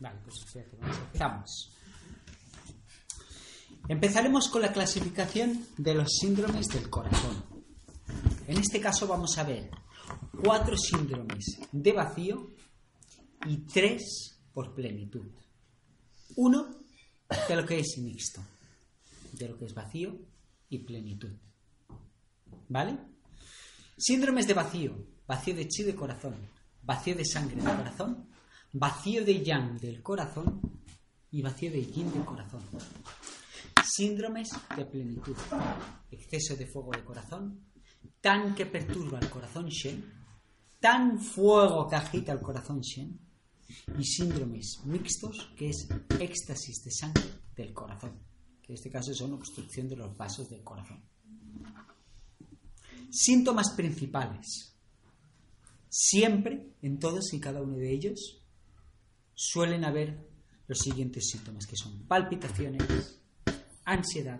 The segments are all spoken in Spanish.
Vale, pues vamos, empezamos. Empezaremos con la clasificación de los síndromes del corazón. En este caso vamos a ver cuatro síndromes de vacío y tres por plenitud. Uno de lo que es mixto, de lo que es vacío y plenitud. ¿Vale? Síndromes de vacío, vacío de chi de corazón, vacío de sangre del corazón, vacío de yang del corazón y vacío de yin del corazón. Síndromes de plenitud, exceso de fuego del corazón, tan que perturba el corazón Shen, tan fuego que agita el corazón Shen, y síndromes mixtos, que es éxtasis de sangre del corazón, que en este caso son obstrucción de los vasos del corazón. Síntomas principales. Siempre, en todos y cada uno de ellos, suelen haber los siguientes síntomas, que son palpitaciones, ansiedad,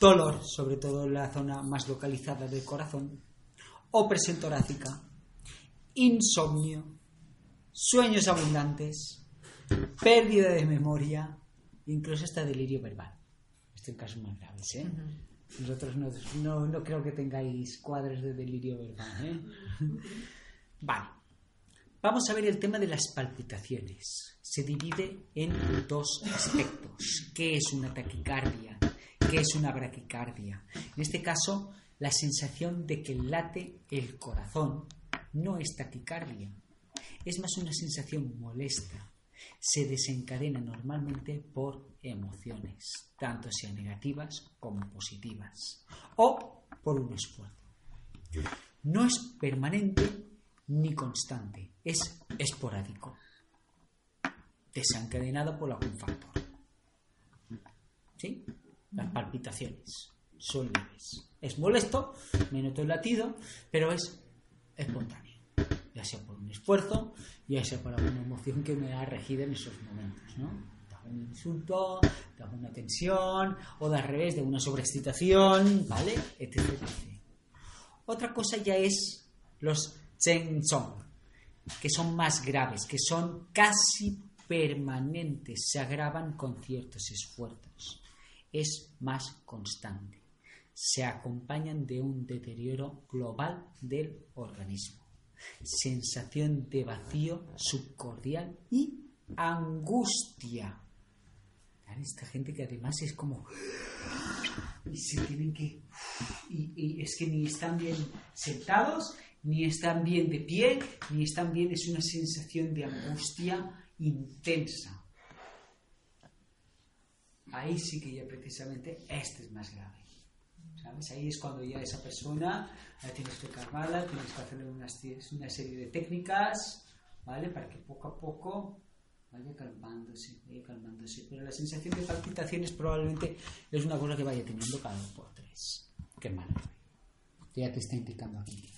dolor, sobre todo en la zona más localizada del corazón, opresión torácica, insomnio, sueños abundantes, pérdida de memoria, incluso hasta delirio verbal. Este es un caso más grave, ¿eh? Vosotros no, no, no, creo que tengáis cuadros de delirio verbal, ¿eh? Vale. Vamos a ver el tema de las palpitaciones. Se divide en dos aspectos. ¿Qué es una taquicardia? ¿Qué es una braquicardia? En este caso, la sensación de que late el corazón no es taquicardia. Es más una sensación molesta. Se desencadena normalmente por emociones, tanto sean negativas como positivas, o por un esfuerzo. No es permanente ni constante, es esporádico, desencadenado por algún factor. ¿Sí? Las palpitaciones son leves. Es molesto, me noto el latido, pero es espontáneo, ya sea por un esfuerzo, ya sea por alguna emoción que me ha regido en esos momentos, ¿no? De un insulto, de alguna tensión, o de al revés, de una sobreexcitación, ¿vale? Etc, etc. Otra cosa ya es los Cheng que son más graves, que son casi permanentes, se agravan con ciertos esfuerzos. Es más constante. Se acompañan de un deterioro global del organismo. Sensación de vacío subcordial y angustia. Esta gente que además es como y se tienen que y, y es que ni están bien sentados ni están bien de pie, ni están bien, es una sensación de angustia intensa. Ahí sí que ya precisamente este es más grave. ¿Sabes? Ahí es cuando ya esa persona la tienes que calmarla, tienes que hacerle una, serie de técnicas, ¿vale? Para que poco a poco vaya calmándose, vaya calmándose. Pero la sensación de palpitaciones probablemente es una cosa que vaya teniendo cada dos por tres. Qué mal. Ya te está indicando aquí.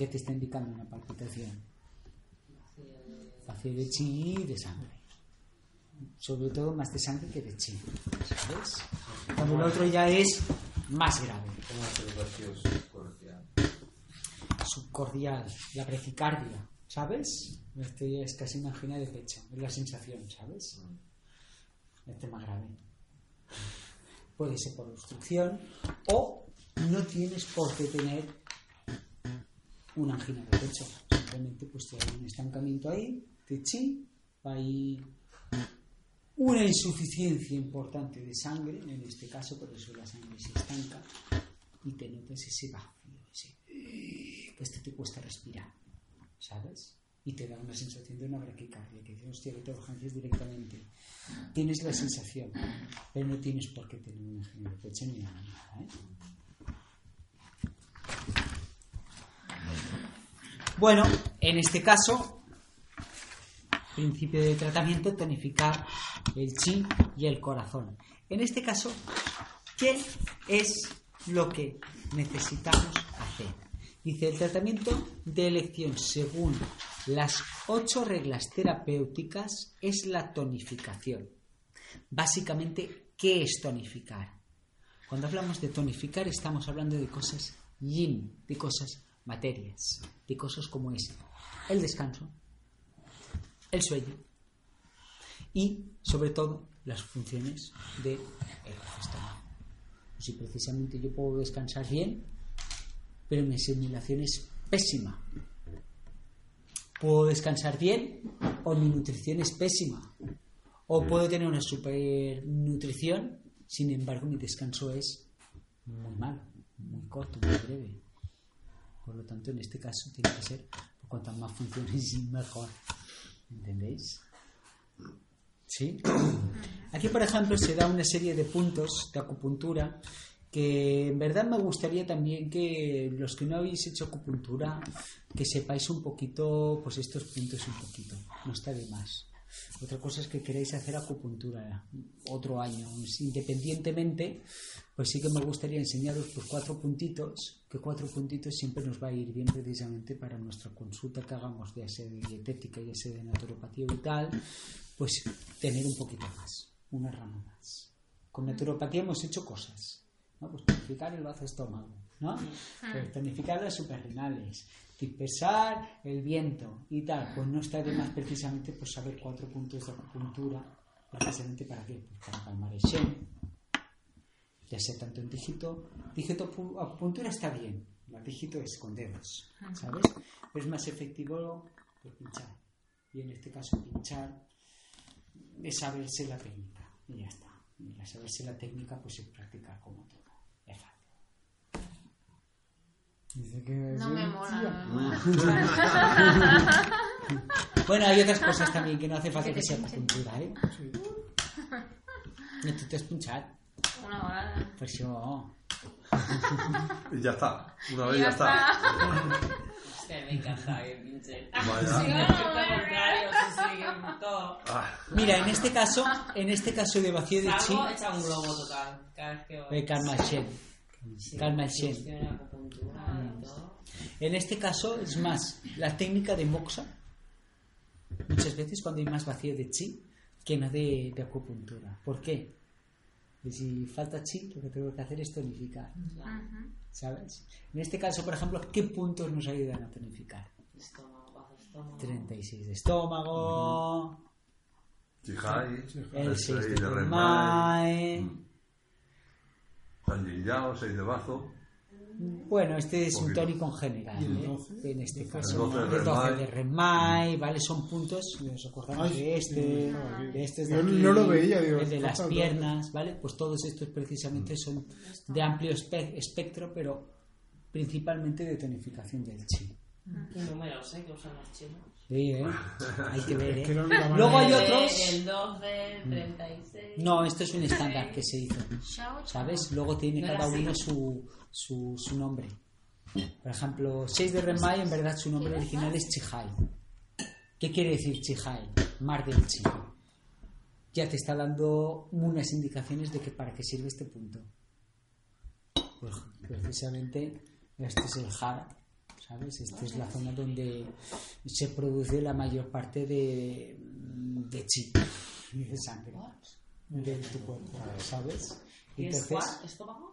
¿Qué te está indicando una palpitación? Vacío de chi y de sangre. Sobre todo más de sangre que de chi. ¿Sabes? Cuando el otro ya es más grave. ¿Cómo es el vacío subcordial? Subcordial, la brecicardia. ¿Sabes? Este es casi una angina de pecho. Es la sensación, ¿sabes? Este más grave. Puede ser por obstrucción o no tienes por qué tener una angina de pecho. Simplemente pues hay un estancamiento ahí, de chi, hay una insuficiencia importante de sangre, en este caso por eso la sangre se estanca y te notas ese vacío, ese, pues te, te cuesta respirar, ¿sabes? Y te da una sensación de una braquicardia, que dices, hostia, que te urgencias directamente. Tienes la sensación, pero no tienes por qué tener una angina de pecho ni nada, ¿eh? Bueno, en este caso, principio de tratamiento, tonificar el chi y el corazón. En este caso, ¿qué es lo que necesitamos hacer? Dice, el tratamiento de elección según las ocho reglas terapéuticas es la tonificación. Básicamente, ¿qué es tonificar? Cuando hablamos de tonificar estamos hablando de cosas yin, de cosas materias, de cosas como es el descanso, el sueño, y, sobre todo, las funciones del estómago. Si precisamente yo puedo descansar bien, pero mi asimilación es pésima. Puedo descansar bien o mi nutrición es pésima. O puedo tener una supernutrición, sin embargo mi descanso es muy malo, muy corto, muy breve. Por lo tanto, en este caso tiene que ser cuantas más funciones mejor. ¿Entendéis? ¿Sí? Aquí, por ejemplo, se da una serie de puntos de acupuntura que en verdad me gustaría también que los que no habéis hecho acupuntura, que sepáis un poquito, pues estos puntos un poquito. No está de más. Otra cosa es que queréis hacer acupuntura otro año, independientemente, pues sí que me gustaría enseñaros pues cuatro puntitos, que cuatro puntitos siempre nos va a ir bien precisamente para nuestra consulta que hagamos, ya sea de dietética, ya sea de naturopatía vital, pues tener un poquito más, una rama más. Con naturopatía hemos hecho cosas, ¿no? Pues tonificar el bazo estómago, ¿no? Pues tonificar las suprarrenales, dispersar el viento y tal. Pues no está de más precisamente pues saber cuatro puntos de acupuntura, precisamente para qué? Pues para calmar el Shen, ya sea tanto en dígito, dígito acupuntura está bien, el dígito es con dedos, ¿sabes? es más efectivo pues, pinchar. Y en este caso pinchar es saberse la técnica y ya está. Y al saberse la técnica pues es practicar como todo. Es fácil. Dice que No sí. me mola. Bueno, hay otras cosas también que no hace falta Que sea acupuntura, ¿eh? No te has pinchado. Una hora. Pues yo... Y ya está. Una vez Ya ya, está. Hostia, me pinche. Vaya. Sí, sí, sí, que todo. Ah, Mira, en este caso, en este caso de vacío de chi, hecha un globo total. Cada vez que voy. eh, calma el Shen. Calma el Shen. todo. En este caso es más la técnica de moxa, muchas veces cuando hay más vacío de chi que no de, de acupuntura. ¿Por qué? Y si falta chi, lo que tengo que hacer es tonificar, ¿sabes? En este caso, por ejemplo, ¿qué puntos nos ayudan a tonificar? Estómago, bajo estómago. 36 de estómago, Chihai, el 6 de Remai. San Yao, 6 de Bazo. Bueno, este es un tónico en general. ¿Y el ¿eh? 12? En este caso, 12 de el 12 de Remai. ¿vale? Son puntos, nos acordamos de este, aquí. de este de Yo aquí, no lo veía, digo, el de las piernas, ¿vale? Pues todos estos precisamente son de amplio espe- espectro, pero principalmente de tonificación del chi. ¿Qué números, eh? Que usan los chinos. Sí, ¿eh? Hay que ver, Es que ¿eh? no Luego hay otros... El 12, el 36. No, esto es un estándar que se hizo. ¿Sabes? Luego tiene cada uno su, su, su nombre. Por ejemplo, 6 de Remai, en verdad su nombre original es Chihai. ¿Qué quiere decir Chihai? Mar del Chi. Ya te está dando unas indicaciones de que para qué sirve este punto. Pues precisamente este es el Hara, ¿sabes? Esta es la zona donde se produce la mayor parte de, de chi y de sangre de tu cuerpo, ¿sabes? ¿Y es Entonces? ¿Estómago?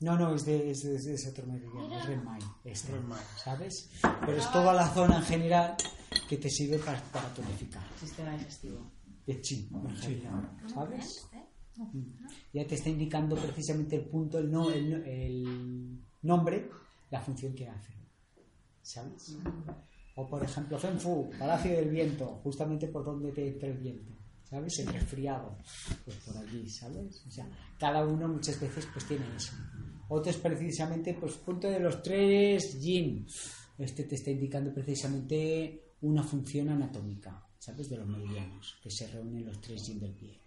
No. no, es de, es de- es de ese otro meridiano, es Renmai, este, Renmai. ¿sabes? Pero es toda la zona en general que te sirve para, para tonificar, Sistema digestivo. de chi, en general, ¿sabes? Mm. Ya te está indicando precisamente el punto, el, no, el, el nombre, la función que hace, ¿sabes? O por ejemplo, Fenfu, Palacio del Viento, justamente por donde te entra el viento, ¿sabes? El resfriado, pues por allí, ¿sabes? O sea, cada uno muchas veces pues tiene eso. Otro es precisamente, pues punto de los tres, yin. Este te está indicando precisamente una función anatómica, ¿sabes? De los meridianos, que se reúnen los tres yin del pie.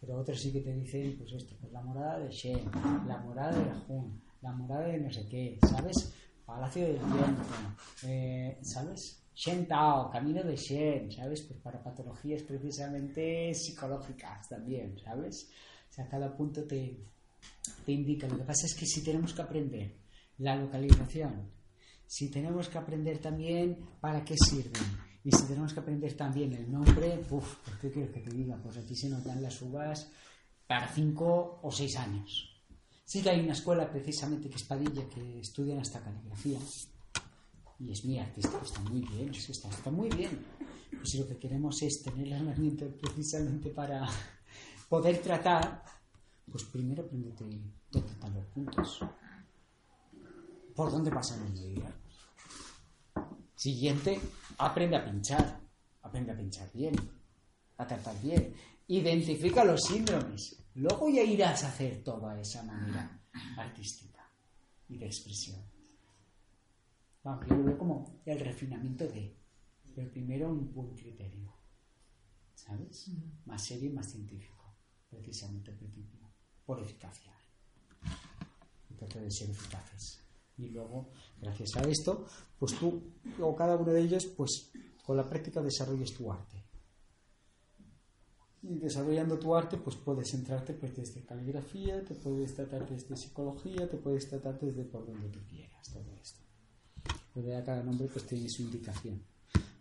Pero otros sí que te dicen, pues esto, pues la morada de Shen, la morada de Rajun, la morada de no sé qué, ¿sabes? Palacio del Viento, eh, ¿sabes? Shen Tao, camino de Shen, ¿sabes? Pues para patologías precisamente psicológicas también, ¿sabes? O sea, cada punto te, te indica. Lo que pasa es que si tenemos que aprender la localización, si tenemos que aprender también para qué sirven, y si tenemos que aprender también el nombre, uff, pues, ¿qué quieres que te diga? Pues aquí se notan las uvas para cinco o seis años. Sí que hay una escuela precisamente que es Padilla que estudian hasta caligrafía y es muy artístico, está muy bien, está, está muy bien. pues si lo que queremos es tener la herramienta precisamente para poder tratar, pues primero aprendete dónde están los puntos. ¿Por dónde pasa el mediodía? Siguiente, aprende a pinchar. Aprende a pinchar bien. A tratar bien. Identifica los síndromes. Luego ya irás a hacer toda esa manera artística y de expresión. Vamos, yo lo veo como el refinamiento de. Pero primero un buen criterio. ¿Sabes? Más serio y más científico. Precisamente al principio. Por eficacia. Trata de ser eficaces. Y luego, gracias a esto, pues tú, o cada uno de ellos, pues con la práctica desarrolles tu arte. Y desarrollando tu arte, pues puedes centrarte pues, desde caligrafía, te puedes tratar desde psicología, te puedes tratar desde por donde tú quieras, todo esto. Pero ya cada nombre pues tiene su indicación.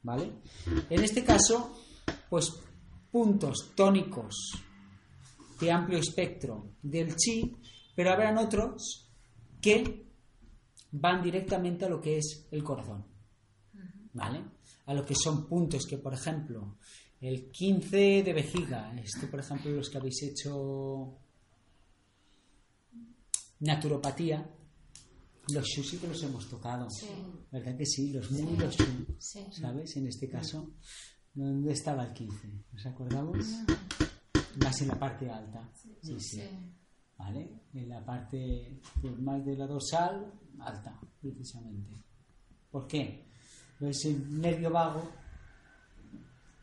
¿Vale? En este caso, pues puntos tónicos de amplio espectro del chi, pero habrán otros que van directamente a lo que es el corazón. ¿Vale? A lo que son puntos que, por ejemplo, el 15 de vejiga, esto, por ejemplo, los que habéis hecho naturopatía, los shu sí que los hemos tocado. ¿Verdad que sí? Los mu y los shu. Sí. ¿Sabes? En este caso, ¿dónde estaba el 15? ¿Nos acordamos? Más en la parte alta. Sí, sí. ¿Vale? En la parte pues, más de la dorsal, alta, precisamente. ¿Por qué? Es el nervio vago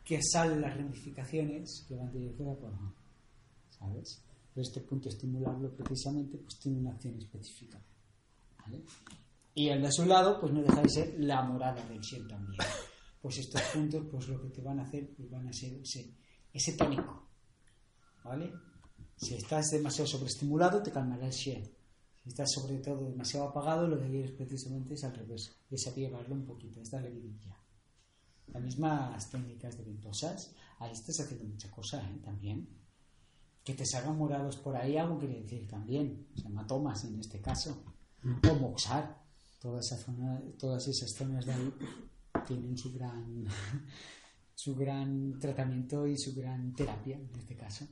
que salen las ramificaciones que van dirigidas por ¿sabes? Pero este punto estimularlo precisamente pues tiene una acción específica. ¿vale? Y el de a su lado, pues no deja de ser la morada del Shen también. Pues estos puntos, pues lo que te van a hacer, pues van a ser ese, ese tónico. ¿Vale? Si estás demasiado sobreestimulado, te calmará el Shen. Si estás sobre todo demasiado apagado, lo que quieres precisamente es al revés, es llevarlo un poquito, es darle vidilla. Las mismas técnicas de ventosas, ahí estás haciendo mucha cosa ¿eh? también. Que te salgan morados por ahí, algo quiere decir también. O sea, hematomas en este caso. O moxar. Toda esa todas esas zonas de ahí tienen su gran, su gran tratamiento y su gran terapia en este caso.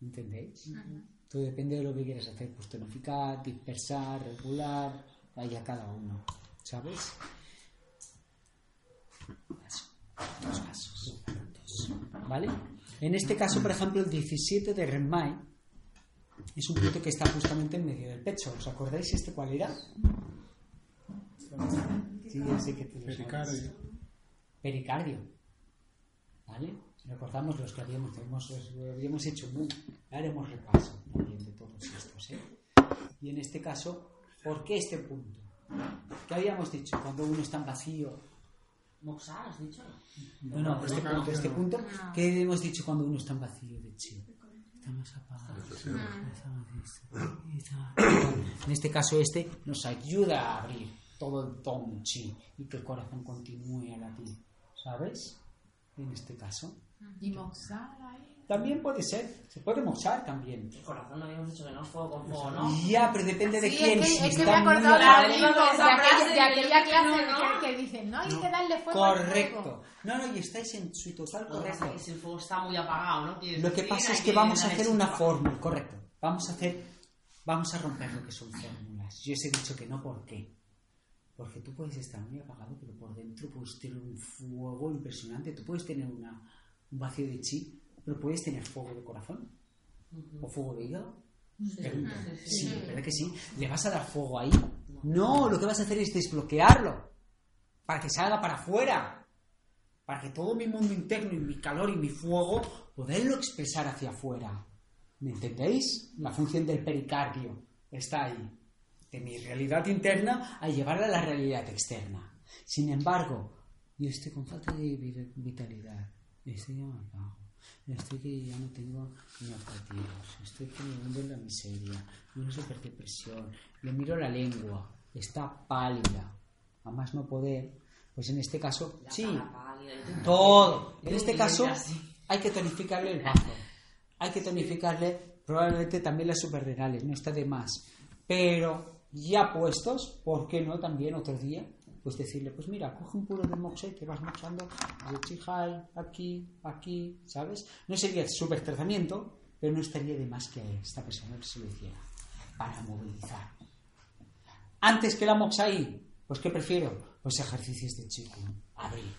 ¿Entendéis? Todo depende de lo que quieras hacer, pues tonificar, dispersar, regular, vaya cada uno, ¿sabes? Eso, dos casos. ¿Vale? En este caso, por ejemplo, el 17 de Renmai es un punto que está justamente en medio del pecho. ¿Os acordáis este cuál era? Sí, ya sé que te lo sabes. Pericardio. Pericardio. ¿Vale? Recordamos los que habíamos, habíamos, habíamos hecho muy, haremos repaso también de todos estos. ¿eh? Y en este caso, ¿por qué este punto? ¿Qué habíamos dicho? Cuando uno está en vacío. Moxa, has dicho. No, no, este punto, este punto. ¿Qué hemos dicho cuando uno está en vacío de chi? Está más apagado. En este caso, este nos ayuda a abrir todo el don chi y que el corazón continúe a latir. ¿Sabes? En este caso. Y moxar ahí. También puede ser, se puede mochar también. El corazón no habíamos dicho que no es fuego con fuego, ¿no? Ya, pero depende de Sí, quién. es que, si es que me he acordado de de, de que aquella clase no, que- ¿no? que, dicen, no, hay que darle fuego Correcto. fuego. No, no, y estáis en su total es correcto. que si el fuego está muy apagado, ¿no? Lo que pasa es que vamos a hacer una fórmula, correcto. Vamos a hacer, vamos a romper lo que son fórmulas. Yo os he dicho que no, ¿por qué? Porque tú puedes estar muy apagado, pero por dentro puedes tener un fuego impresionante. Tú puedes tener una, un vacío de chi, pero puedes tener fuego de corazón o fuego de hígado. Pregunto. Sí, ¿verdad que sí? ¿Le vas a dar fuego ahí? No, lo que vas a hacer es desbloquearlo para que salga para afuera. Para que todo mi mundo interno y mi calor y mi fuego poderlo expresar hacia afuera. ¿Me entendéis? La función del pericardio está ahí. De mi realidad interna a llevarla a la realidad externa. Sin embargo, yo estoy con falta de vi- vitalidad. Estoy ya abajo. Estoy que ya no tengo ni objetivos. Estoy que me hundo en la miseria. Una superdepresión. Le miro la lengua. Está pálida. A más no poder. Pues en este caso, La sí. pálida todo. En este caso hay que tonificarle el bazo. Hay que tonificarle probablemente también las suprarrenales, no está de más. Pero ya puestos, ¿por qué no también otro día? Pues decirle, pues mira, coge un puro de moxa te vas moxando de aquí, aquí, ¿sabes? No sería súper tratamiento, pero no estaría de más que esta persona se lo hiciera para movilizar. Antes que la moxai, pues ¿qué prefiero? Pues ejercicios de chico, abrir,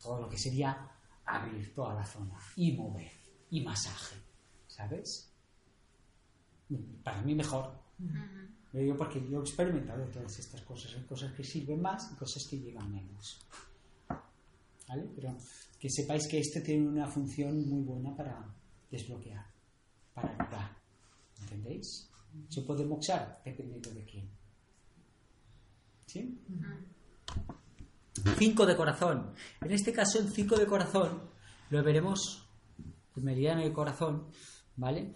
todo lo que sería abrir toda la zona y mover y masaje, ¿sabes? Para mí mejor. Lo digo porque yo he experimentado todas estas cosas. Hay cosas que sirven más y cosas que llegan menos. ¿Vale? Pero que sepáis que este tiene una función muy buena para desbloquear, para ayudar. ¿Entendéis? Se puede moxar dependiendo de quién. ¿Sí? 5 de corazón. En este caso, el 5 de corazón lo veremos, el meridiano de corazón, ¿vale?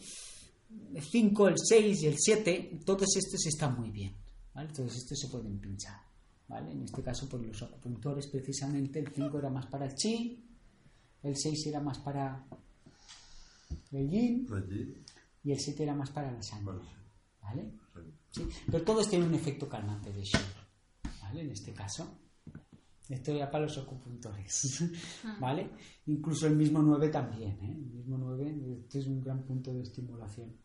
El 5, el 6 y el 7, todos estos están muy bien, ¿vale? Todos estos se pueden pinchar, ¿vale? En este caso, por los acupuntores, precisamente, el 5 era más para el chi, el 6 era más para el yin y el 7 era más para la sangre, Vale. Sí, pero todos tienen un efecto calmante de Shi, ¿vale? En este caso. Esto ya para los acupuntores, ¿vale? Incluso el mismo 9 también, ¿eh? El mismo 9 este es un gran punto de estimulación,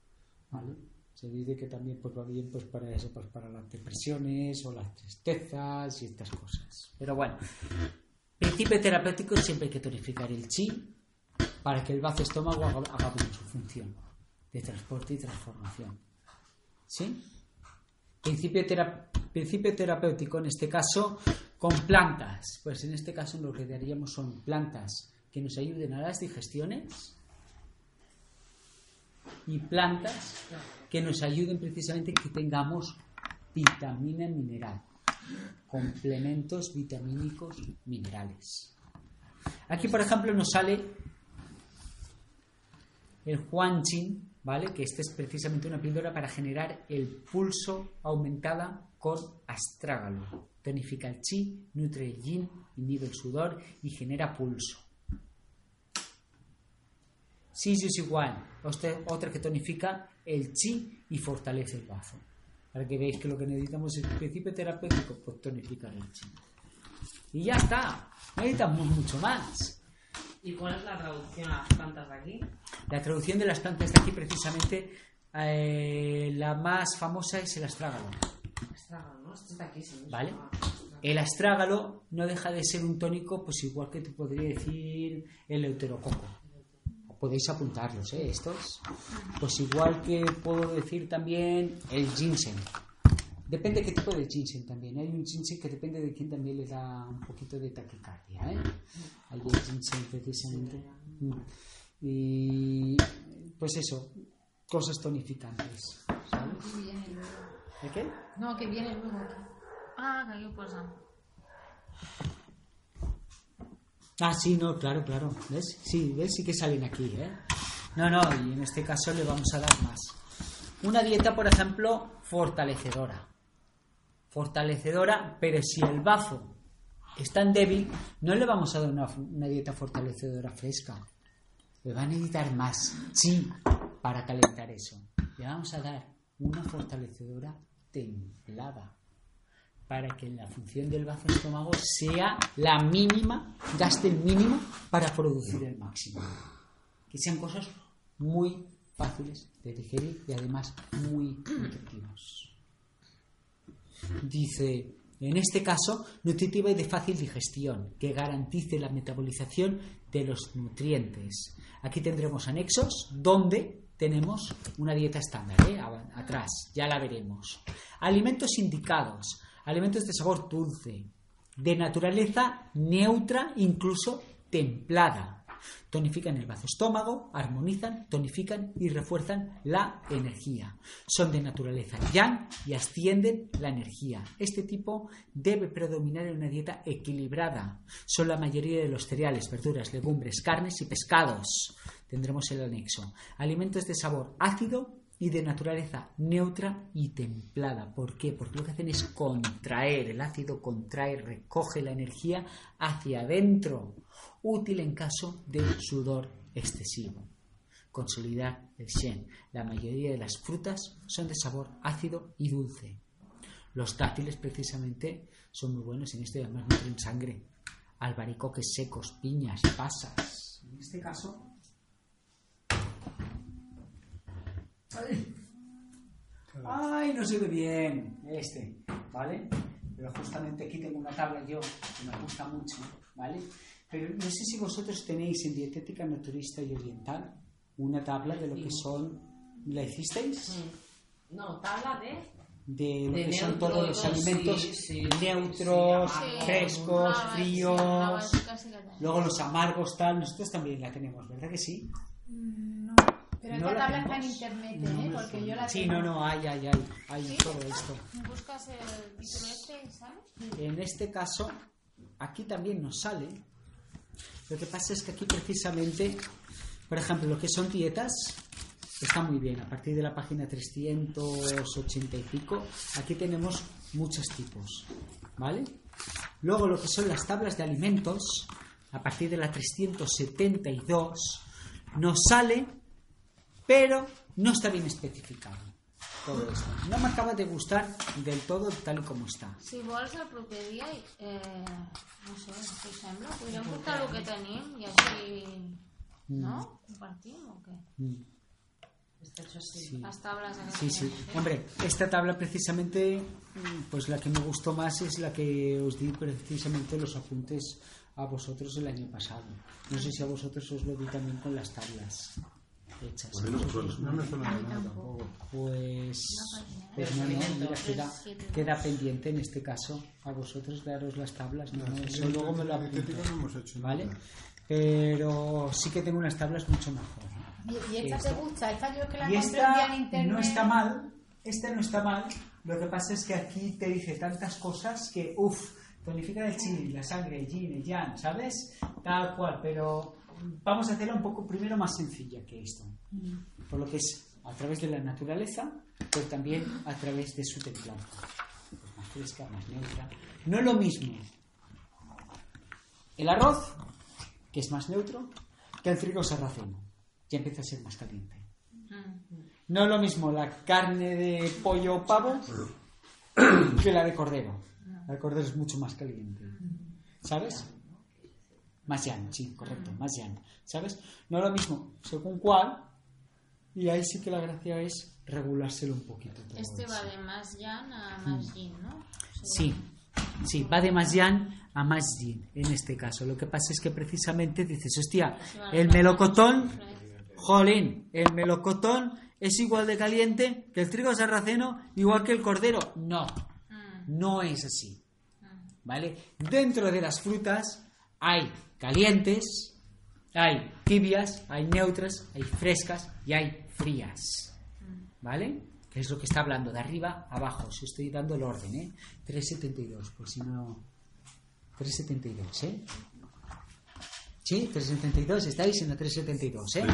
¿vale? Se dice que también pues, va bien pues, para eso, pues, para las depresiones o las tristezas y estas cosas. Pero bueno, principio terapéutico siempre hay que tonificar el chi para que el bazo estómago haga, haga bien su función de transporte y transformación. ¿Sí? Principio, tera- principio terapéutico en este caso con plantas. Pues en este caso lo que daríamos son plantas que nos ayuden a las digestiones y plantas que nos ayuden precisamente que tengamos vitamina mineral, complementos vitamínicos minerales. Aquí, por ejemplo, nos sale el Huanqin, ¿vale? Que esta es precisamente una píldora para generar el pulso aumentada con astrágalo. Tonifica el chi, nutre el yin, inhibe el sudor y genera pulso. Sisu es igual, otra, que tonifica el chi y fortalece el bazo. Para que veáis que lo que necesitamos es principio terapéutico, pues tonificar el chi. Y ya está, no necesitamos mucho más. ¿Y cuál es la traducción a las plantas de aquí? La traducción de las plantas de aquí, precisamente, eh, la más famosa es el astrágalo. Astrágalo, ¿no? Está aquí, sí. ¿Vale? Ah. El astrágalo no deja de ser un tónico, pues igual que te podría decir el euterococo. Podéis apuntarlos, ¿eh? Estos. Pues igual que puedo decir también el ginseng. Depende qué tipo de ginseng también. Hay un ginseng que depende de quién también le da un poquito de taquicardia, ¿eh? Hay ginseng precisamente. Y pues eso, cosas tonificantes. ¿sabes? Y viene luego. ¿De qué? No, que viene luego aquí. Ah, que aquí posa. Ah, sí, no, claro, claro. ¿Ves? Sí, ¿ves? Sí que salen aquí, ¿eh? No, no, y en este caso le vamos a dar más. Una dieta, por ejemplo, fortalecedora. Fortalecedora, pero si el bazo es tan débil, no le vamos a dar una, dieta fortalecedora fresca. Le va a necesitar más chi para calentar eso. Le vamos a dar una fortalecedora templada para que la función del bazo estómago sea la mínima, gaste el mínimo para producir el máximo. Que sean cosas muy fáciles de digerir y además muy nutritivos. Dice, en este caso, nutritiva y de fácil digestión, que garantice la metabolización de los nutrientes. Aquí tendremos anexos donde tenemos una dieta estándar, ¿eh? Atrás, ya la veremos. Alimentos indicados, alimentos de sabor dulce, de naturaleza neutra, incluso templada. Tonifican el bazo estómago, armonizan, tonifican y refuerzan la energía. Son de naturaleza yang y ascienden la energía. Este tipo debe predominar en una dieta equilibrada. Son la mayoría de los cereales, verduras, legumbres, carnes y pescados. Tendremos el anexo. Alimentos de sabor ácido y de naturaleza neutra y templada. ¿Por qué? Porque lo que hacen es contraer. El ácido contrae, recoge la energía hacia adentro. Útil en caso de sudor excesivo. Consolidar el Shen. La mayoría de las frutas son de sabor ácido y dulce. Los dátiles precisamente son muy buenos en esto y además nutren sangre. Albaricoques secos, piñas, pasas. En este caso... ¡Ay! ¡Ay, no se ve bien! Este, ¿vale? Pero justamente aquí tengo una tabla yo que me gusta mucho, ¿vale? Pero no sé si vosotros tenéis en dietética naturista y oriental una tabla de lo que son... ¿La hicisteis? No, tabla de. de lo De que son todos los alimentos sí, neutros, sí, frescos, sí, fríos, luego los amargos, tal. Nosotros también la tenemos, ¿verdad que sí? No. Pero No esta la tabla está en internet, ¿eh? Porque yo la Sí, tengo. no, no, hay, hay, hay, hay ¿Sí? todo esto. Buscas el título este, ¿sabes? En este caso, aquí también nos sale. Lo que pasa es que aquí precisamente, por ejemplo, lo que son dietas, está muy bien. A partir de la página 380 y pico, aquí tenemos muchos tipos. ¿Vale? Luego lo que son las tablas de alimentos, a partir de la 372, nos sale, pero no está bien especificado. Todo esto. No me acaba de gustar del todo tal y como está. Si vols el proper dia, eh, no sé, què sembla? Podríem portar el que tenim i així... No? Compartim o què? Mm. Está hecho así. Sí. Tables aquestes. Sí, sí. Hombre, esta tabla precisamente, mm, pues la que me gustó más es la que os di precisamente los apuntes a vosotros el año pasado. No sé si a vosotros os lo di también con las tablas hechas. A mí no me suena, no me suena de nada tampoco. Pues, pues no, no, mira, queda, queda pendiente en este caso a vosotros daros las tablas. No, eso luego me lo apunto. no hemos hecho ¿Vale? Pero sí que tengo unas tablas mucho mejor. ¿Y, esta te gusta? Esta yo que la día en esta internet. no está mal, esta no está mal. Lo que pasa es que aquí te dice tantas cosas que, uff, tonifica el chi, la sangre, el yin, el yang, ¿sabes? Tal cual, pero vamos a hacerla un poco primero más sencilla que esto. Por lo que es a través de la naturaleza, pero también a través de su templanza. Pues más fresca, más neutra. No es lo mismo el arroz, que es más neutro, que el trigo sarraceno. Ya empieza a ser más caliente. No es lo mismo la carne de pollo o pavo que la de cordero. La de cordero es mucho más caliente. ¿Sabes? Más llano, sí, correcto, más llano. ¿Sabes? No lo mismo según cuál. Y ahí sí que la gracia es regulárselo un poquito. Este va de más jan a más yin, ¿no? Sí, sí, va de más yan a más yin en este caso. Lo que pasa es que precisamente dices, hostia, el melocotón, jolín, el melocotón es igual de caliente que el trigo sarraceno, igual que el cordero. No, no es así. ¿Vale? Dentro de las frutas hay calientes, hay tibias, hay neutras, hay frescas y hay frías. ¿Vale? Que es lo que está hablando de arriba a abajo. Si estoy dando el orden, ¿eh? 372, por si no. 372, ¿eh? Sí, 372, estáis en la 372, ¿eh?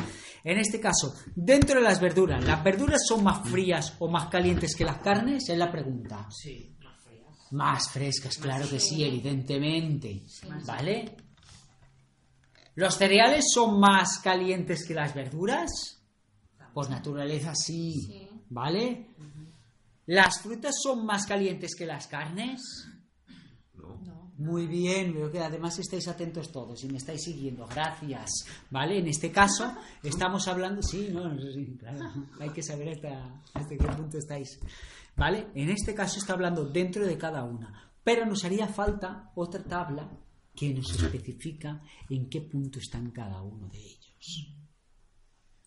En este caso, dentro de las verduras, ¿las verduras son más frías o más calientes que las carnes? Es la pregunta. Sí, más frías. Más frescas, claro que sí, evidentemente. ¿Vale? ¿Los cereales son más calientes que las verduras? Pues naturaleza sí. Sí. ¿Vale? ¿Las frutas son más calientes que las carnes? No. Muy bien, veo que además estáis atentos todos y me estáis siguiendo. Gracias. ¿Vale? En este caso estamos hablando. Sí, no, sí, claro. Hay que saber hasta, hasta qué punto estáis. ¿Vale? En este caso está hablando dentro de cada una. Pero nos haría falta otra tabla que nos especifica en qué punto están cada uno de ellos.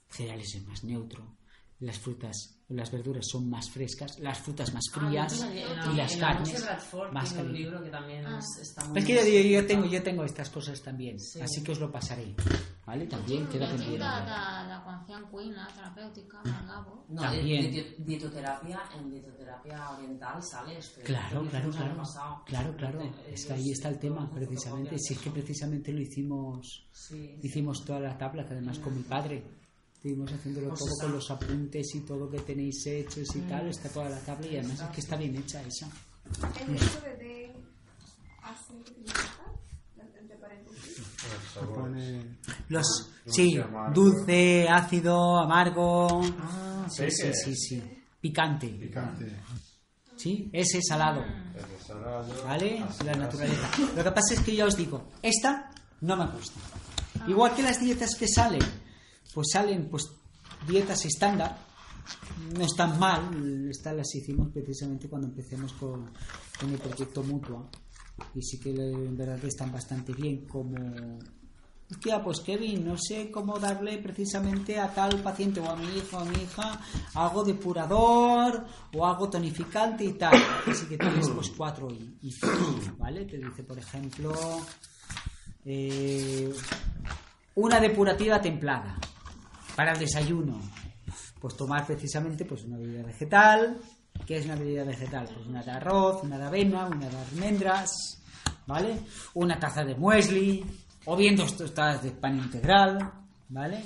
Cereales es más neutro. Las frutas, las verduras son más frescas, las frutas más frías y las carnes más calientes. libro que también es- está muy Es que yo, yo- tengo, yo tengo estas cosas también, Sí. así que os lo pasaré. ¿Vale? También queda pendiente. quan fèiem cuina terapèutica amb el Gabo. No, También. dietoterapia, en dietoterapia oriental sales. pero Claro, claro, claro. Claro, claro. Es que ahí está el tema, precisamente. Si es que precisamente lo hicimos, Sí. hicimos toda la tabla, que además con mi padre. Estuvimos haciéndolo Pues todo con los apuntes y todo que tenéis hechos y tal. Está toda la tabla y además es que está bien hecha esa. El hecho de D hace entre paréntesis. Los Se sabores. Los, Dulce, sí, amargo. dulce, ácido, amargo. Ah, sí, sí, sí, sí. Picante. Picante. ¿Sí? Ese es salado. ¿Vale? así, La así. naturaleza. Lo que pasa es que ya os digo, esta no me gusta. Igual que las dietas que salen, pues salen pues dietas estándar, no están mal, estas las hicimos precisamente cuando empecemos con, con el proyecto Mutua y sí que en verdad están bastante bien como hostia pues Kevin no sé cómo darle precisamente a tal paciente o a mi hijo o a mi hija algo depurador o algo tonificante y tal así que tienes pues cuatro y, cinco, vale te dice por ejemplo eh, una depurativa templada para el desayuno pues tomar precisamente pues una bebida vegetal ¿qué es una bebida vegetal? pues una de arroz, una de avena, una de almendras ¿vale? una taza de muesli o bien dos tostadas de pan integral ¿vale?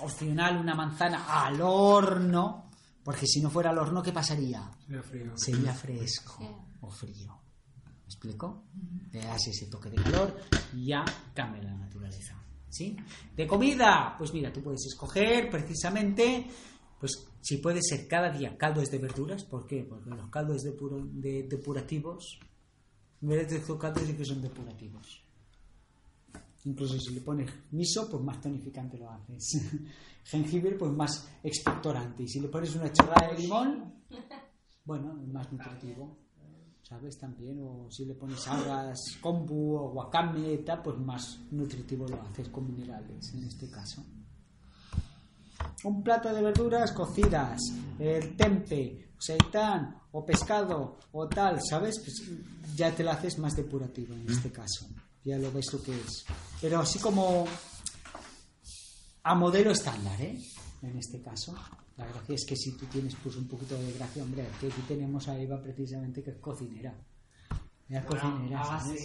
opcional una manzana al horno porque si no fuera al horno ¿qué pasaría? Sería frío. sería fresco o frío ¿me explico? le das ese toque de calor y ya cambia la naturaleza ¿sí? de comida pues mira tú puedes escoger precisamente pues si puede ser cada día caldos de verduras ¿por qué? porque los caldos de- depurativos en vez de estos caldos sí que son depurativos Incluso si le pones miso, pues más tonificante lo haces. Jengibre, pues más expectorante. Y si le pones una chorrada de limón, bueno, más nutritivo. ¿Sabes? También. O si le pones algas, kombu o wakame, pues más nutritivo lo haces con minerales, en este caso. Un plato de verduras cocidas, el tempe, seitán, o pescado, o tal, ¿sabes? Pues ya te lo haces más depurativo en este caso. Ya lo ves lo que es. Pero así como a modelo estándar, ¿eh? En este caso. La gracia es que si tú tienes pues un poquito de gracia, hombre, que aquí tenemos a Eva precisamente que es cocinera. Es cocinera, Ahora ¿sabes?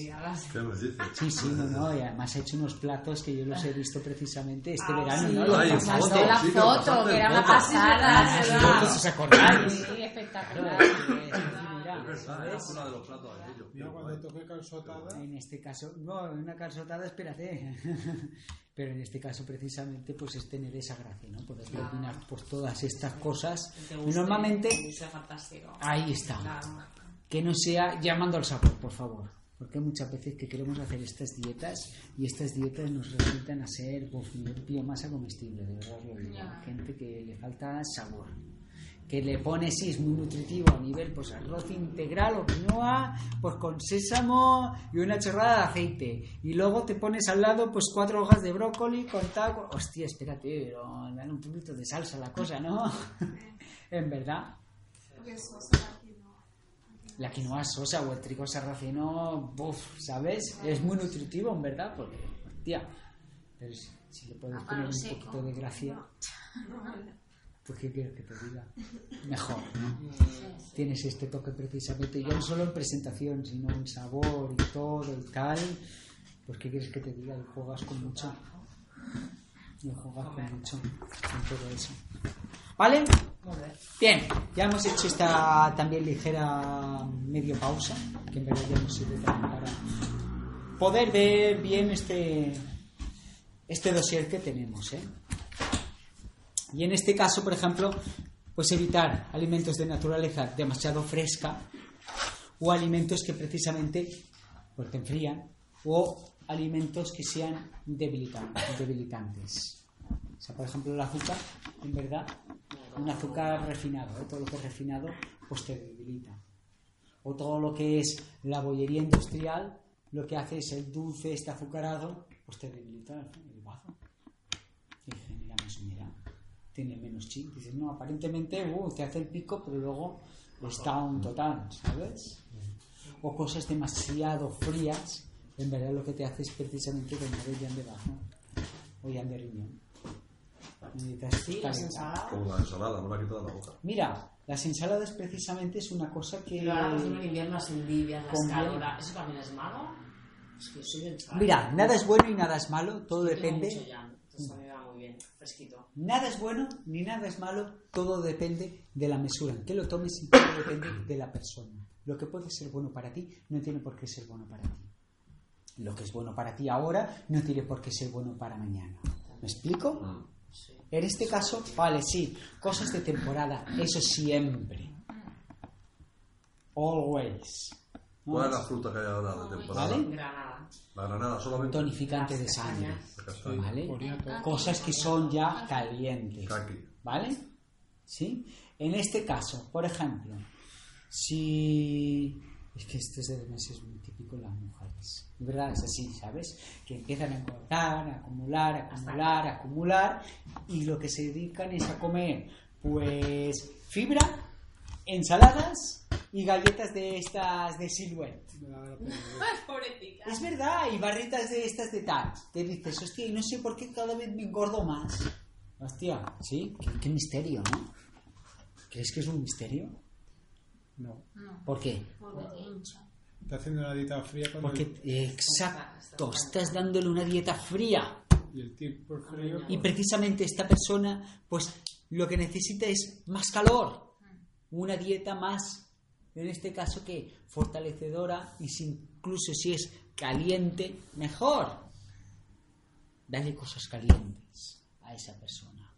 sí, sí. No, no, y además ha hecho unos platos que yo los he visto precisamente este Ah, verano, sí. ¿no? Los Ay, pasaste. Foto, la sí, que foto, que era una pasada. Ah, ¿os acordáis? Sí, espectacular. Es verdad, es uno de los platos de ellos. Yo cuando toqué calzotada, En este caso, no, en una calzotada, espérate. Pero en este caso, precisamente, pues es tener esa gracia, ¿no? Poder Claro. combinar pues, todas estas cosas. Normalmente, ahí está. Claro. Que no sea llamando al sabor, por favor. Porque muchas veces que queremos hacer estas dietas y estas dietas nos resultan a ser pues, biomasa comestible, de verdad. Gente que le falta sabor. Que le pone, sí, es muy nutritivo a nivel, pues arroz integral o quinoa, pues con sésamo y una chorrada de aceite. Y luego te pones al llado, pues cuatro hojas de brócoli con tal. Hostia, espérate, pero dale un poquito de salsa la cosa, ¿no? en verdad. La quinoa sosa o el trigo sarraceno, buf, ¿sabes? Es muy nutritivo, en verdad, porque, hostia, pero si, le puedes poner un poquito de gracia, pues ¿qué quieres que te diga? Mejor, ¿no? Tienes este toque precisamente, ya no solo en presentación, sino en sabor y todo y tal, pues ¿qué quieres que te diga? Y juegas con mucho. Y juegas con mucho con todo eso. ¿Vale? Bien, ya hemos hecho esta también ligera medio pausa, que en verdad ya nos sirve también para poder ver bien este, este dossier que tenemos. ¿eh? Y en este caso, por ejemplo, pues evitar alimentos de naturaleza demasiado fresca o alimentos que precisamente pues, te enfrían o alimentos que sean debilitan- debilitantes. O sea, por ejemplo, el azúcar, en verdad, un azúcar refinado, ¿eh? todo lo que es refinado, pues te debilita. O todo lo que es la bollería industrial, lo que hace es el dulce, este azucarado, pues te debilita bazo. Y genera más humedad. Tiene menos chip. Dices, no, aparentemente, uh, te hace el pico, pero luego está un total, ¿sabes? O cosas demasiado frías, en verdad lo que te hace es precisamente que no ya de bajo o ya de riñón. Necesitas Sí, ensaladas. Como la ensalada, me la ha quitado de la boca. Mira, las ensaladas precisamente es una cosa que... Pero ahora, en invierno las endivias, las caloras, ¿eso también es malo? Es que soy. Mira, nada es bueno y nada es malo, todo depende... mucho ya, bien, fresquito. Nada es bueno ni nada es malo, todo depende de la mesura en que lo tomes y todo depende de la persona. Lo que puede ser bueno para ti no tiene por qué ser bueno para ti. Lo que es bueno para ti ahora no tiene por qué ser bueno para mañana. ¿Me explico? En este caso, vale, sí, cosas de temporada, eso siempre. Always. ¿Cuál es la fruta que hay ahora de temporada? ¿Vale? Granada. La granada solamente. Tonificante de sangre. ¿Vale? Cosas que son ya calientes. ¿Vale? ¿Sí? En este caso, por ejemplo, si... Es que esto es además es muy típico en las mujeres. De verdad es así, ¿sabes? Que empiezan a engordar, a acumular, a acumular, a acumular y lo que se dedican es a comer, pues, fibra, ensaladas y galletas de estas de silhouette. Pobrecita. Es verdad, y barritas de estas de tal. Que dices, hostia, y no sé por qué cada vez me engordo más. Hostia, sí, qué, qué misterio, ¿no? ¿Crees que es un misterio? No. No, ¿Por qué? porque te hincha. Está haciendo una dieta fría con Porque, exacto, estás dándole una dieta fría. y el tip por frío. Y precisamente esta persona, pues lo que necesita es más calor. Una dieta más, en este caso que fortalecedora y si, incluso si es caliente, mejor. Dale cosas calientes a esa persona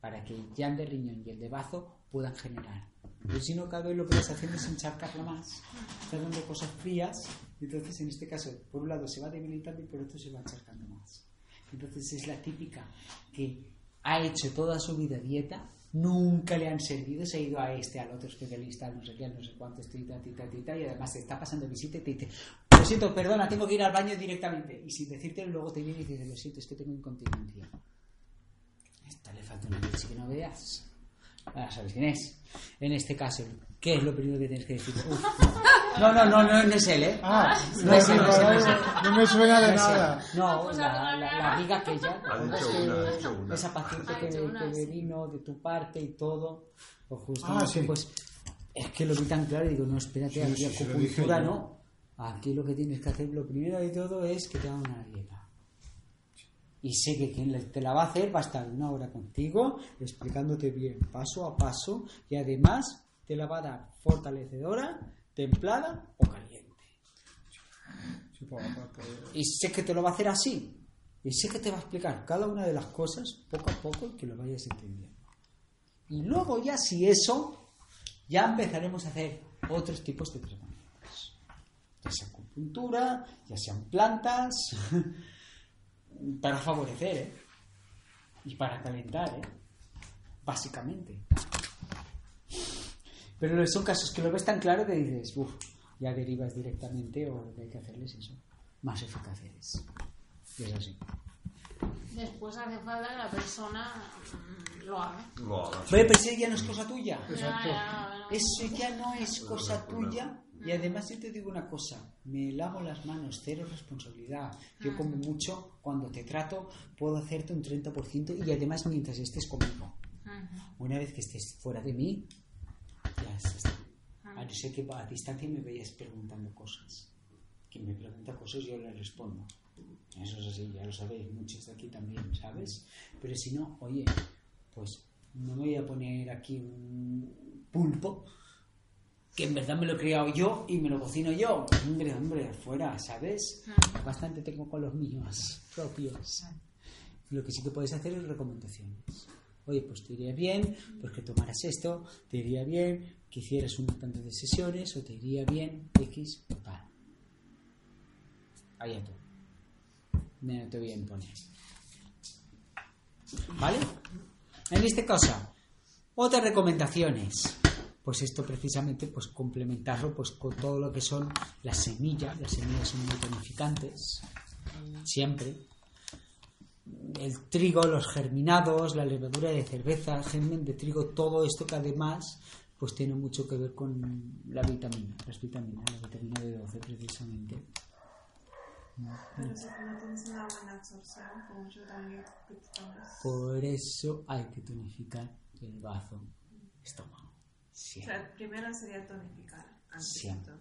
para que el yan de riñón y el de bazo puedan generar. Pero si no, cada vez lo que vas haciendo es encharcarla más. Estás dando cosas frías, entonces en este caso, por un lado se va debilitando y por otro se va encharcando más. Entonces es la típica que ha hecho toda su vida dieta, nunca le han servido, se ha ido a este, al otro especialista, al no sé qué, no sé cuánto, tita, y además te está pasando visita y te dice, lo siento, perdona, tengo que ir al baño directamente. Y sin decirte, luego te viene y dice, lo siento, es que tengo incontinencia. Esta le falta una leche que no veas. Ahora sabes quién es. En este caso, ¿qué es lo primero que tienes que decir? Uf, no. no, no, no, no, no es él, ¿eh? Ah, No no, es él, no es él, no es él. no me suena de nada. No, la, la, la amiga aquella, Ha ¿te dicho acuerdas una, ha que dicho una. esa paciente que, que sí. vino de tu parte y todo, pues justo Ah, sí. pues es que lo vi tan claro y digo, no, espérate, Sí, aquí acupuntura no. Aquí lo que tienes que hacer, lo primero de todo es que te hagan una dieta. Y sé que quien te la va a hacer va a estar una hora contigo, explicándote bien, paso a paso, y además te la va a dar fortalecedora, templada o caliente. Y sé que te lo va a hacer así. Y sé que te va a explicar cada una de las cosas poco a poco y que lo vayas entendiendo. Y luego ya si eso, ya empezaremos a hacer otros tipos de tratamientos. Ya sea acupuntura, ya sean plantas, para favorecer, ¿eh? Y para calentar, ¿eh? Básicamente. Pero son casos que lo ves tan claro que dices, uff, ya derivas directamente o hay que hacerles eso. Más eficaces. Y es así. Después hace falta que la persona mm, lo haga. Lo hagas. Oye, pero eso ya no es cosa tuya. Exacto. Eso ya no es cosa tuya. Y además yo te digo una cosa, me lavo las manos, cero responsabilidad. Yo como mucho, cuando te trato, puedo hacerte un 30% y además mientras estés conmigo. Una vez que estés fuera de mí, ya es así. A no ser que a distancia me vayas preguntando cosas. Quien me pregunta cosas yo le respondo. Eso es así, ya lo sabéis, muchos de aquí también, ¿sabes? Pero si no, oye, pues no me voy a poner aquí un pulpo que en verdad me lo he criado yo y me lo cocino yo. Hombre, hombre, fuera, ¿sabes? Bastante tengo con los míos propios. Lo que sí que puedes hacer es recomendaciones. Oye, pues te iría bien, pues que tomaras esto, te iría bien que hicieras un tanto de sesiones o te iría bien X tal. Allá tú. No te voy a imponer. ¿Vale? En este caso, otras recomendaciones. Pues esto precisamente, pues complementarlo pues con todo lo que son las semillas. Las semillas son muy tonificantes. Siempre el trigo, los germinados, la levadura de cerveza, el germen de trigo, todo esto que además pues tiene mucho que ver con la vitamina, las vitaminas, la vitamina B12 precisamente. Pero si no tienes una buena absorción, como yo también, que tú tomas. Por eso hay que tonificar el bazo estómago. O Siempre. sea, primero sería tonificar antes de Siempre.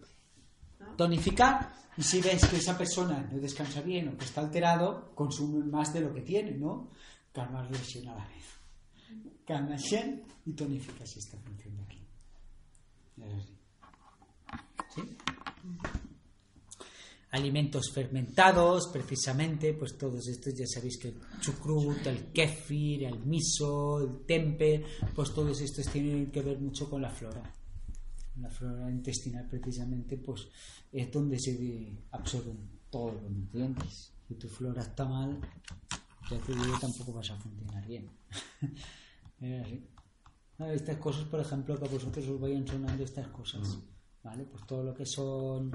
Tonificar y si ves que esa persona no descansa bien o que está alterado, consume más de lo que tiene, ¿no? Calmar lesión a la vez. Y tonificas esta función de aquí. ¿Sí? Alimentos fermentados, precisamente, pues todos estos ya sabéis que el chucrut, el kéfir, el miso, el tempe, pues todos estos tienen que ver mucho con la flora. La flora intestinal precisamente pues es donde se absorben todos los nutrientes. Si tu flora está mal, ya te digo, tampoco vas a funcionar bien. así. Estas cosas, por ejemplo, que a vosotros os vayan sonando estas cosas. ¿Vale? Pues todo lo que son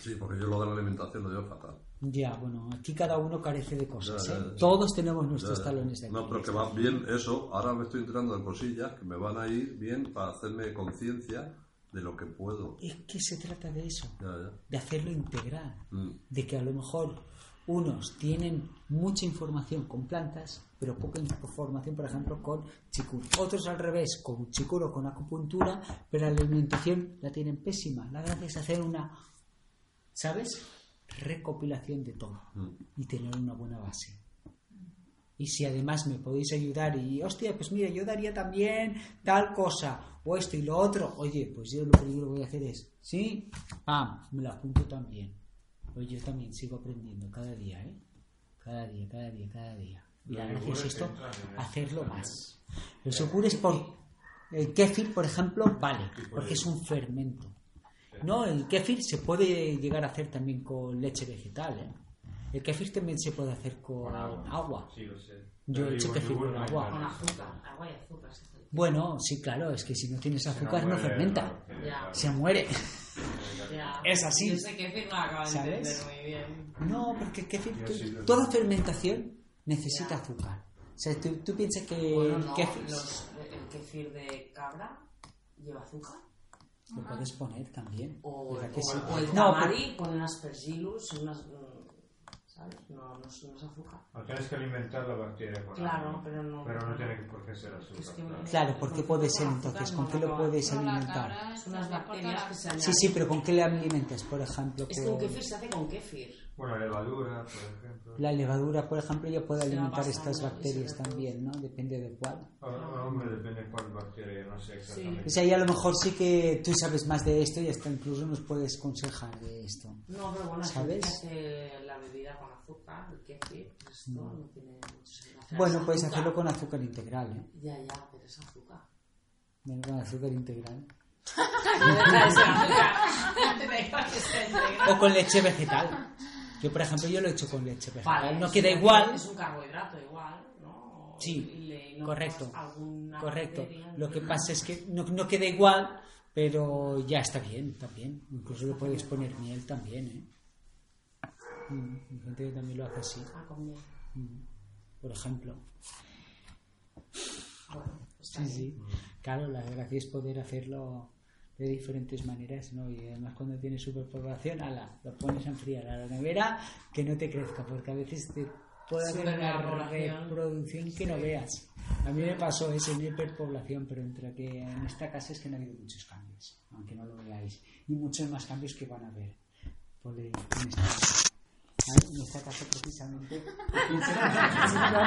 Sí, porque yo lo de la alimentación lo llevo fatal. ya, bueno, aquí cada uno carece de cosas. Ya, ya, ¿eh? ya. Todos tenemos nuestros talones de No, pero que va bien eso. Ahora me estoy enterando de cosillas que me van a ir bien para hacerme conciencia de lo que puedo. Es que se trata de eso, Ya, ya. de hacerlo integral. Mm. De que a lo mejor unos tienen mucha información con plantas, pero poca información, por ejemplo, con chicur. Otros al revés, con chicur o con acupuntura, pero la alimentación la tienen pésima. La gracia es hacer una, ¿sabes? Recopilación de todo Mm. y tener una buena base. Y si además me podéis ayudar y, hostia, pues mira, yo daría también tal cosa, o esto y lo otro, oye, pues yo lo primero que voy a hacer es, sí, pam, me lo apunto también. Pues yo también sigo aprendiendo cada día, ¿eh? Cada día, cada día, cada día. Y la gracia es esto, hacerlo más. Los yogures por... El kéfir, por ejemplo, vale, porque es un fermento. No, el kéfir se puede llegar a hacer también con leche vegetal, ¿eh? El kéfir también se puede hacer con, agua. Sí, lo sé. Yo he hecho yogur con no agua. Con azúcar, agua y azúcar. Bueno, sí, claro, es que si no tienes azúcar no fermenta, se muere. Es así. Yo sé que Fir no acaba de entender muy bien. No, porque lo- toda fermentación necesita Ya. azúcar. O sea, tú, tú piensas que Bueno, el no, kéfir los- el kefir de cabra lleva azúcar. lo puedes poner también. O, ¿Verdad que o- sí? o el No, tamari con unas aspergillus, unas... ¿Sabes? No, no, es, no es azúcar. No tienes que alimentar la bacteria con Claro, algo, pero no- Pero no tiene que por qué ser azúcar. Es que- claro. Claro, ¿por qué puede ser entonces? ¿Con no qué lo puedes alimentar? Son aporta bacterias que se añaden. Sí, sí, pero ¿con qué le alimentas, por ejemplo? Es con- kefir se hace con kefir. Bueno, levadura, por ejemplo. La levadura, por ejemplo, ya puede alimentar pasando estas bacterias también, ¿no? Depende de cuál. Ah, hombre, depende sé exactamente. O sea, y a lo mejor sí que tú sabes más de esto y hasta incluso nos puedes aconsejar de esto. No, pero bueno, ¿Sabes? ¿Sabes? hace la bebida con azúcar, el kefir, pues esto no tiene mucho sentido. Hacer Bueno, es puedes azúcar. hacerlo con azúcar integral, ¿eh? Ya, ya, pero es azúcar. Bueno, con azúcar integral. No. No. O con leche vegetal. Yo, por ejemplo, yo lo he hecho con leche vegetal. Vale, no es queda un- igual. Es un carbohidrato igual, ¿no? Sí, le- correcto. alguna Correcto. Lo que pasa es que no, no queda igual, pero ya está bien, está bien. Incluso le puedes poner miel también, ¿eh? Mm, gente que también lo hace así, Ah, con miel. por ejemplo. Bueno, Sí, sí. Claro, la gracia es poder hacerlo de diferentes maneras, ¿no? Y además cuando tienes superpoblación, ala, lo pones a enfriar a la nevera, que no te crezca, porque a veces te puede haber una reproducción que no veas. A mí me pasó eso en hiperpoblación, pero entre que en esta casa es que no ha habido muchos cambios, aunque no lo veáis, y muchos más cambios que van a haber por en esta casa. En esta casa precisamente.